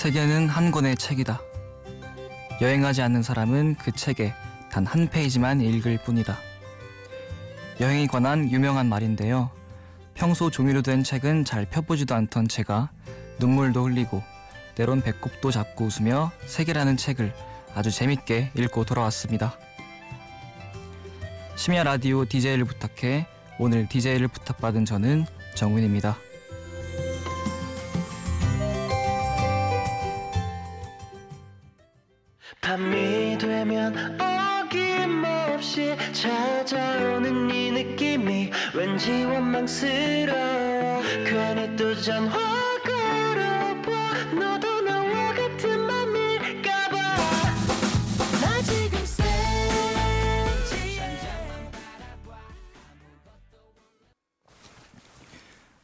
세계는 한 권의 책이다. 여행하지 않는 사람은 그 책에 단 한 페이지만 읽을 뿐이다. 여행에 관한 유명한 말인데요. 평소 종이로 된 책은 잘 펴보지도 않던 제가 눈물도 흘리고 때론 배꼽도 잡고 웃으며 세계라는 책을 아주 재밌게 읽고 돌아왔습니다. 심야 라디오 DJ를 부탁해 오늘 DJ를 부탁받은 저는 정훈입니다. 원망스러워 괜히 또 전화 걸어봐 너도 나와 같은 맘일까봐 나 지금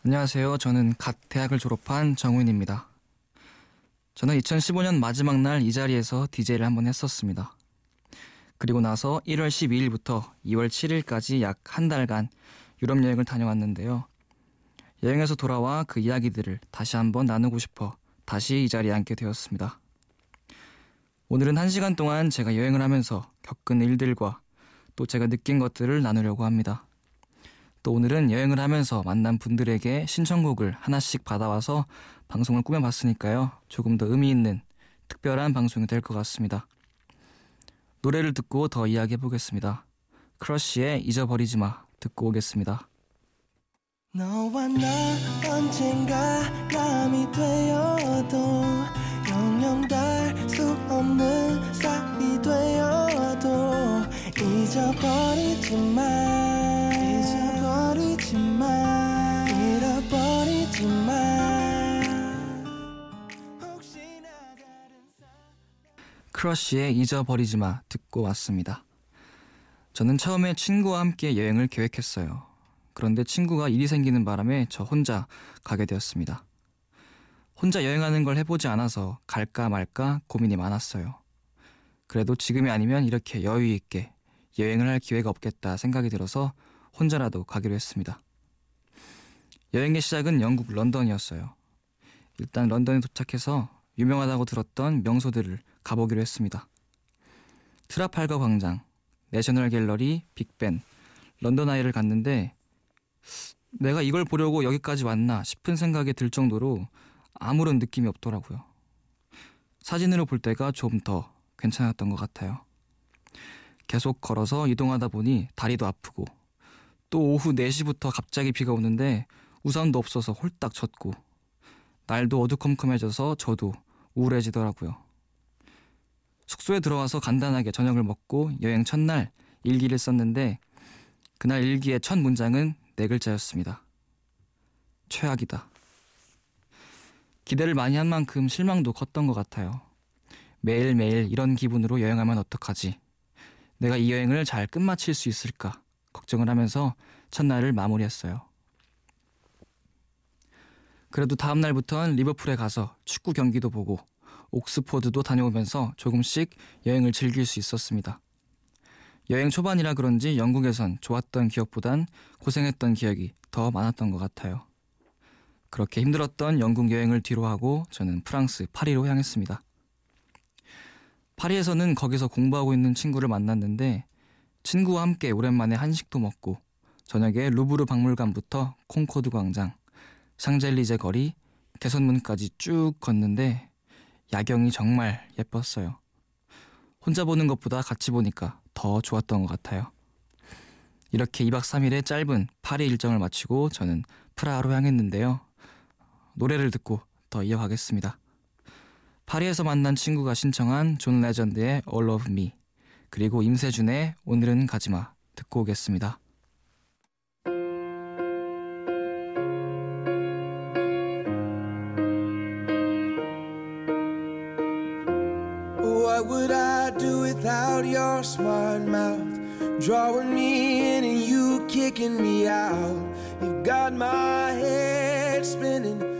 안녕하세요. 저는 갓 대학을 졸업한 정훈입니다. 저는 2015년 마지막 날 이 자리에서 DJ를 한번 했었습니다. 그리고 나서 1월 12일부터 2월 7일까지 약 한 달간 유럽 여행을 다녀왔는데요. 여행에서 돌아와 그 이야기들을 다시 한번 나누고 싶어 다시 이 자리에 앉게 되었습니다. 오늘은 한 시간 동안 제가 여행을 하면서 겪은 일들과 또 제가 느낀 것들을 나누려고 합니다. 또 오늘은 여행을 하면서 만난 분들에게 신청곡을 하나씩 받아와서 방송을 꾸며봤으니까요. 조금 더 의미 있는 특별한 방송이 될 것 같습니다. 노래를 듣고 더 이야기해 보겠습니다. 크러쉬의 잊어버리지 마 듣고 오겠습니다. 너와 나 언젠가 남이 되어도 영영 달수 없는 사이 되어도 잊어버리지 마 잊어버리지 마 잃어버리지 마 크러쉬의 잊어버리지 마 듣고 왔습니다. 저는 처음에 친구와 함께 여행을 계획했어요. 그런데 친구가 일이 생기는 바람에 저 혼자 가게 되었습니다. 혼자 여행하는 걸 해보지 않아서 갈까 말까 고민이 많았어요. 그래도 지금이 아니면 이렇게 여유 있게 여행을 할 기회가 없겠다 생각이 들어서 혼자라도 가기로 했습니다. 여행의 시작은 영국 런던이었어요. 일단 런던에 도착해서 유명하다고 들었던 명소들을 가보기로 했습니다. 트라팔거 광장, 내셔널 갤러리, 빅벤, 런던 아이를 갔는데 내가 이걸 보려고 여기까지 왔나 싶은 생각이 들 정도로 아무런 느낌이 없더라고요. 사진으로 볼 때가 좀 더 괜찮았던 것 같아요. 계속 걸어서 이동하다 보니 다리도 아프고 또 오후 4시부터 갑자기 비가 오는데 우산도 없어서 홀딱 젖고 날도 어두컴컴해져서 저도 우울해지더라고요. 숙소에 들어와서 간단하게 저녁을 먹고 여행 첫날 일기를 썼는데 그날 일기의 첫 문장은 네 글자였습니다. 최악이다. 기대를 많이 한 만큼 실망도 컸던 것 같아요. 매일매일 이런 기분으로 여행하면 어떡하지? 내가 이 여행을 잘 끝마칠 수 있을까? 걱정을 하면서 첫날을 마무리했어요. 그래도 다음날부터는 리버풀에 가서 축구 경기도 보고 옥스포드도 다녀오면서 조금씩 여행을 즐길 수 있었습니다. 여행 초반이라 그런지 영국에선 좋았던 기억보단 고생했던 기억이 더 많았던 것 같아요. 그렇게 힘들었던 영국 여행을 뒤로하고 저는 프랑스 파리로 향했습니다. 파리에서는 거기서 공부하고 있는 친구를 만났는데 친구와 함께 오랜만에 한식도 먹고 저녁에 루브르 박물관부터 콩코드 광장, 샹젤리제 거리, 개선문까지 쭉 걷는데 야경이 정말 예뻤어요. 혼자 보는 것보다 같이 보니까 더 좋았던 것 같아요. 이렇게 2박 3일의 짧은 파리 일정을 마치고 저는 프라하로 향했는데요. 노래를 듣고 더 이어가겠습니다. 파리에서 만난 친구가 신청한 존 레전드의 All of Me 그리고 임세준의 오늘은 가지마 듣고 오겠습니다. Drawing me in and you kicking me out. You've got my head spinning.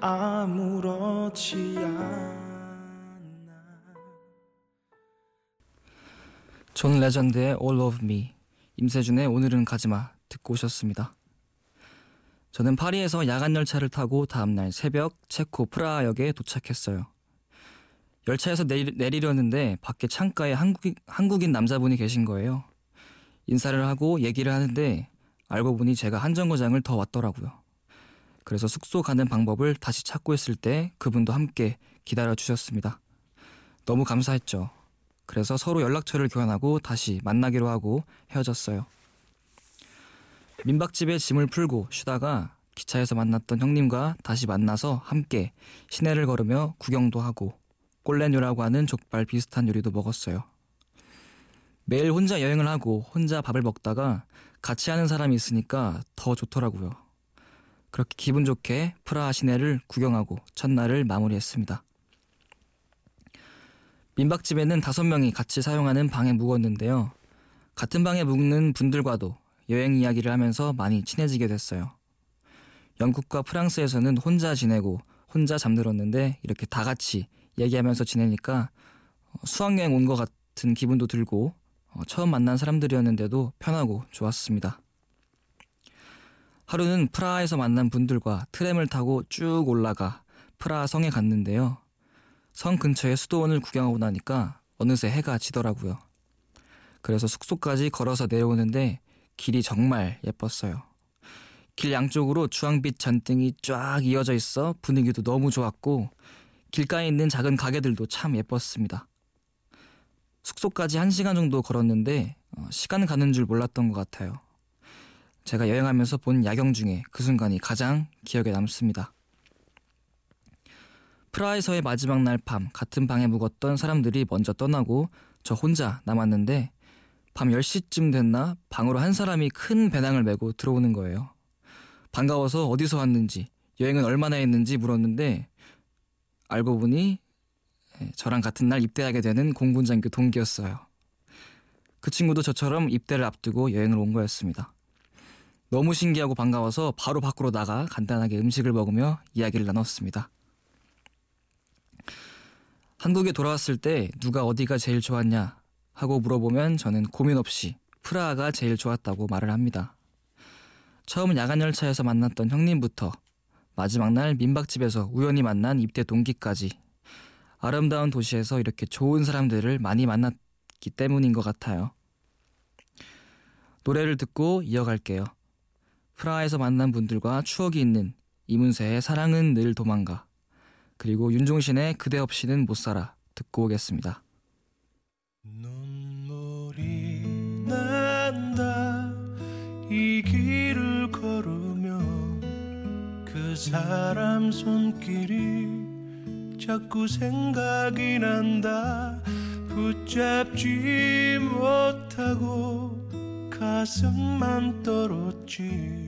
아무렇지 않아 존 레전드의 All of Me, 임세준의 오늘은 가지마 듣고 오셨습니다. 저는 파리에서 야간 열차를 타고 다음날 새벽 체코 프라하역에 도착했어요. 열차에서 내리, 내리려는데 밖에 창가에 한국인, 한국인 남자분이 계신 거예요. 인사를 하고 얘기를 하는데 알고 보니 제가 한 정거장을 더 왔더라고요. 그래서 숙소 가는 방법을 다시 찾고 있을 때 그분도 함께 기다려 주셨습니다. 너무 감사했죠. 그래서 서로 연락처를 교환하고 다시 만나기로 하고 헤어졌어요. 민박집에 짐을 풀고 쉬다가 기차에서 만났던 형님과 다시 만나서 함께 시내를 걸으며 구경도 하고 꼴레뉴라고 하는 족발 비슷한 요리도 먹었어요. 매일 혼자 여행을 하고 혼자 밥을 먹다가 같이 하는 사람이 있으니까 더 좋더라고요. 그렇게 기분 좋게 프라하 시내를 구경하고 첫날을 마무리했습니다. 민박집에는 다섯 명이 같이 사용하는 방에 묵었는데요. 같은 방에 묵는 분들과도 여행 이야기를 하면서 많이 친해지게 됐어요. 영국과 프랑스에서는 혼자 지내고 혼자 잠들었는데 이렇게 다 같이 얘기하면서 지내니까 어, 수학여행 온 것 같은 기분도 들고 어, 처음 만난 사람들이었는데도 편하고 좋았습니다. 하루는 프라하에서 만난 분들과 트램을 타고 쭉 올라가 프라하 성에 갔는데요. 성 근처의 수도원을 구경하고 나니까 어느새 해가 지더라고요. 그래서 숙소까지 걸어서 내려오는데 길이 정말 예뻤어요. 길 양쪽으로 주황빛 잔등이 쫙 이어져 있어 분위기도 너무 좋았고 길가에 있는 작은 가게들도 참 예뻤습니다. 숙소까지 1시간 정도 걸었는데 어, 시간 가는 줄 몰랐던 것 같아요. 제가 여행하면서 본 야경 중에 그 순간이 가장 기억에 남습니다. 프라하에서의 마지막 날 밤 같은 방에 묵었던 사람들이 먼저 떠나고 저 혼자 남았는데 밤 10시쯤 됐나 방으로 한 사람이 큰 배낭을 메고 들어오는 거예요. 반가워서 어디서 왔는지 여행은 얼마나 했는지 물었는데 알고 보니 예, 저랑 같은 날 입대하게 되는 공군장교 동기였어요. 그 친구도 저처럼 입대를 앞두고 여행을 온 거였습니다. 너무 신기하고 반가워서 바로 밖으로 나가 간단하게 음식을 먹으며 이야기를 나눴습니다. 한국에 돌아왔을 때 누가 어디가 제일 좋았냐 하고 물어보면 저는 고민 없이 프라하가 제일 좋았다고 말을 합니다. 처음 야간 열차에서 만났던 형님부터 마지막 날 민박집에서 우연히 만난 입대 동기까지 아름다운 도시에서 이렇게 좋은 사람들을 많이 만났기 때문인 것 같아요. 노래를 듣고 이어갈게요. 프라하에서 만난 분들과 추억이 있는 이문세의 사랑은 늘 도망가. 그리고 윤종신의 그대 없이는 못 살아 듣고 오겠습니다. 눈물이 난다. 이 길을 걸으며 그 사람 손길이 자꾸 생각이 난다. 붙잡지 못하고 가슴만 떨었지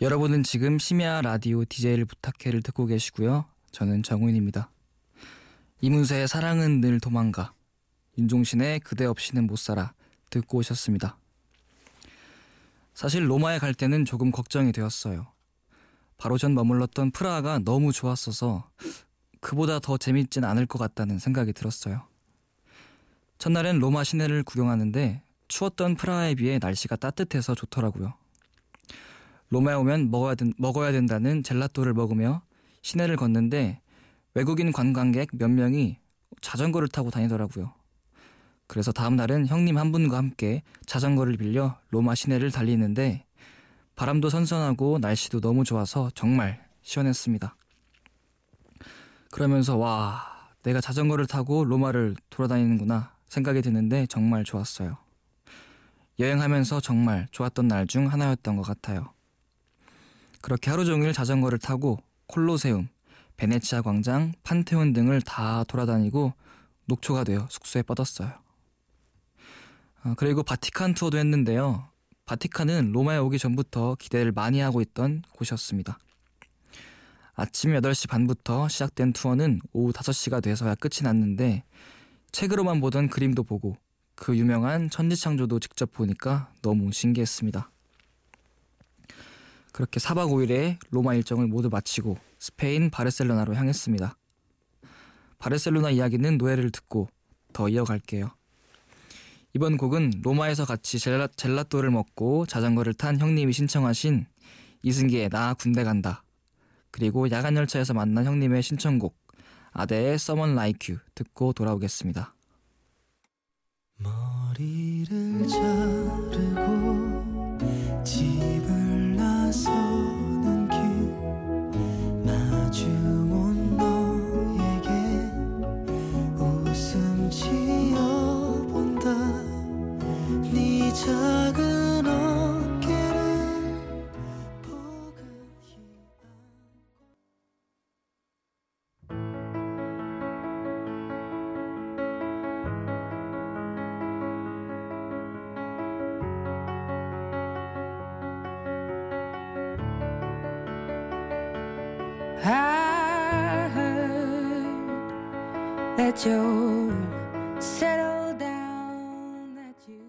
여러분은 지금 심야 라디오 DJ를 부탁해를 듣고 계시고요. 저는 정우인입니다. 이문세의 사랑은 늘 도망가, 윤종신의 그대 없이는 못 살아 듣고 오셨습니다. 사실 로마에 갈 때는 조금 걱정이 되었어요. 바로 전 머물렀던 프라하가 너무 좋았어서 그보다 더 재밌진 않을 것 같다는 생각이 들었어요. 첫날엔 로마 시내를 구경하는데 추웠던 프라하에 비해 날씨가 따뜻해서 좋더라고요. 로마에 오면 먹어야, 된, 먹어야 된다는 젤라또를 먹으며 시내를 걷는데 외국인 관광객 몇 명이 자전거를 타고 다니더라고요. 그래서 다음 날은 형님 한 분과 함께 자전거를 빌려 로마 시내를 달리는데 바람도 선선하고 날씨도 너무 좋아서 정말 시원했습니다. 그러면서 와, 내가 자전거를 타고 로마를 돌아다니는구나 생각이 드는데 정말 좋았어요. 여행하면서 정말 좋았던 날 중 하나였던 것 같아요. 그렇게 하루 종일 자전거를 타고 콜로세움, 베네치아 광장, 판테온 등을 다 돌아다니고 녹초가 되어 숙소에 뻗었어요. 아, 그리고 바티칸 투어도 했는데요. 바티칸은 로마에 오기 전부터 기대를 많이 하고 있던 곳이었습니다. 아침 8시 반부터 시작된 투어는 오후 5시가 돼서야 끝이 났는데 책으로만 보던 그림도 보고 그 유명한 천지창조도 직접 보니까 너무 신기했습니다. 그렇게 4박 5일의 로마 일정을 모두 마치고 스페인 바르셀로나로 향했습니다. 바르셀로나 이야기는 노래를 듣고 더 이어갈게요. 이번 곡은 로마에서 같이 젤라, 젤라또를 먹고 자전거를 탄 형님이 신청하신 이승기의 나 군대 간다. 그리고 야간 열차에서 만난 형님의 신청곡 아데의 Someone Like You 듣고 돌아오겠습니다. 머리를 자 that you settled down, that you.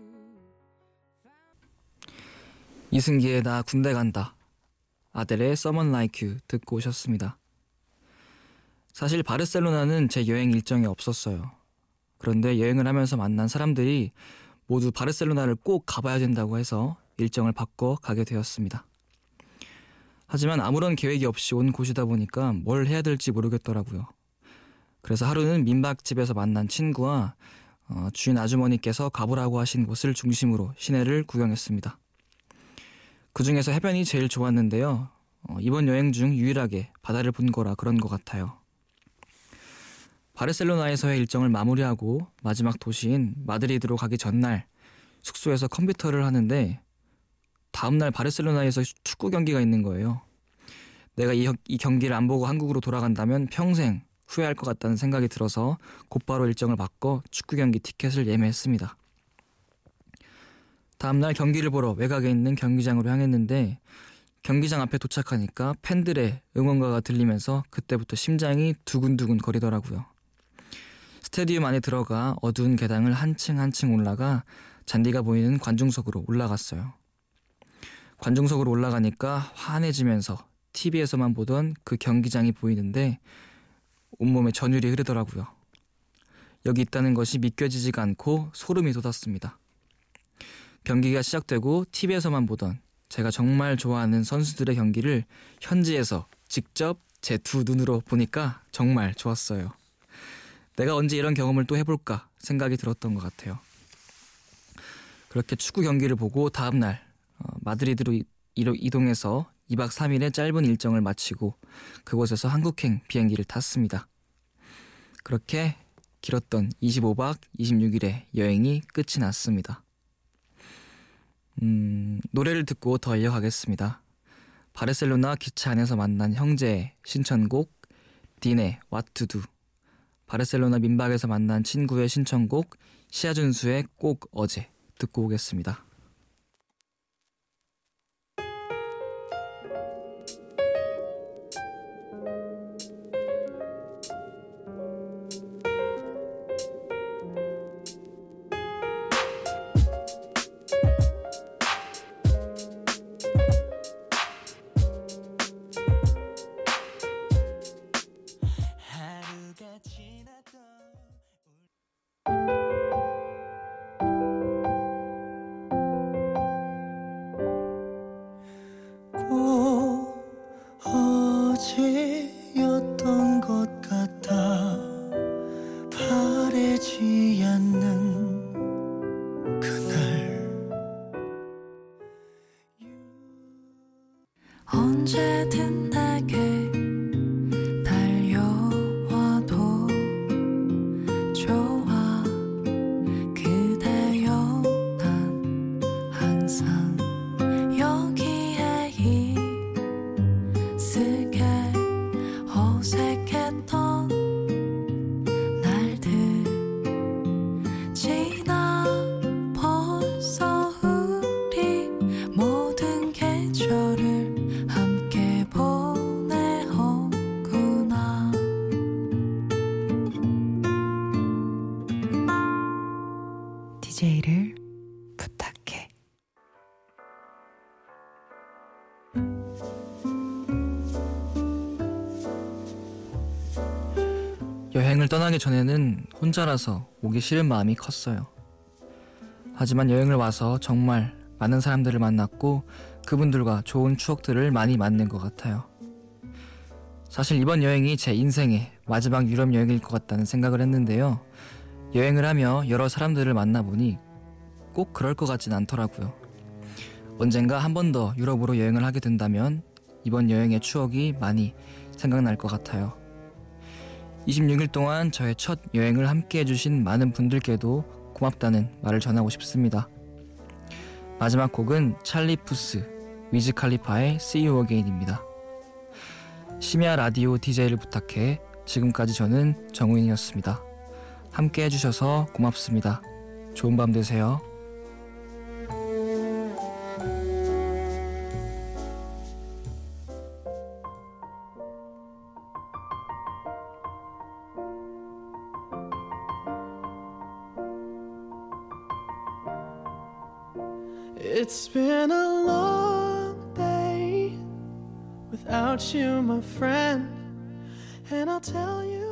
이승기의 나 군대 간다. 아델의 Someone Like You 듣고 오셨습니다. 사실 바르셀로나는 제 여행 일정에 없었어요. 그런데 여행을 하면서 만난 사람들이 모두 바르셀로나를 꼭 가봐야 된다고 해서 일정을 바꿔 가게 되었습니다. 하지만 아무런 계획이 없이 온 곳이다 보니까 뭘 해야 될지 모르겠더라고요. 그래서 하루는 민박집에서 만난 친구와 어, 주인 아주머니께서 가보라고 하신 곳을 중심으로 시내를 구경했습니다. 그 중에서 해변이 제일 좋았는데요. 어, 이번 여행 중 유일하게 바다를 본 거라 그런 것 같아요. 바르셀로나에서의 일정을 마무리하고 마지막 도시인 마드리드로 가기 전날 숙소에서 컴퓨터를 하는데 다음날 바르셀로나에서 축구 경기가 있는 거예요. 내가 이, 이 경기를 안 보고 한국으로 돌아간다면 평생 후회할 것 같다는 생각이 들어서 곧바로 일정을 바꿔 축구 경기 티켓을 예매했습니다. 다음날 경기를 보러 외곽에 있는 경기장으로 향했는데 경기장 앞에 도착하니까 팬들의 응원가가 들리면서 그때부터 심장이 두근두근 거리더라고요. 스테디움 안에 들어가 어두운 계단을 한층 한층 올라가 잔디가 보이는 관중석으로 올라갔어요. 관중석으로 올라가니까 환해지면서 TV에서만 보던 그 경기장이 보이는데 온몸에 전율이 흐르더라고요. 여기 있다는 것이 믿겨지지가 않고 소름이 돋았습니다. 경기가 시작되고 TV에서만 보던 제가 정말 좋아하는 선수들의 경기를 현지에서 직접 제 두 눈으로 보니까 정말 좋았어요. 내가 언제 이런 경험을 또 해볼까 생각이 들었던 것 같아요. 그렇게 축구 경기를 보고 다음날 어, 마드리드로 이동해서 2박 3일의 짧은 일정을 마치고 그곳에서 한국행 비행기를 탔습니다. 그렇게 길었던 25박 26일의 여행이 끝이 났습니다. 음, 노래를 듣고 더 이어가겠습니다. 바르셀로나 기차 안에서 만난 형제의 What to Do 바르셀로나 민박에서 만난 친구의 신청곡 시아준수의 꼭 어제 듣고 오겠습니다. 여행을 떠나기 전에는 혼자라서 오기 싫은 마음이 컸어요. 하지만 여행을 와서 정말 많은 사람들을 만났고 그분들과 좋은 추억들을 많이 만든 것 같아요. 사실 이번 여행이 제 인생의 마지막 유럽 여행일 것 같다는 생각을 했는데요. 여행을 하며 여러 사람들을 만나보니 꼭 그럴 것 같진 않더라고요. 언젠가 한 번 더 유럽으로 여행을 하게 된다면 이번 여행의 추억이 많이 생각날 것 같아요. 26일 동안 저의 첫 여행을 함께 해주신 많은 분들께도 고맙다는 말을 전하고 싶습니다. 마지막 곡은 찰리 푸스, 위즈 칼리파의 See You Again입니다. 심야 라디오 DJ를 부탁해 지금까지 저는 정우인이었습니다. 함께 해주셔서 고맙습니다. 좋은 밤 되세요. It's been a long day without you, my friend. And I'll tell you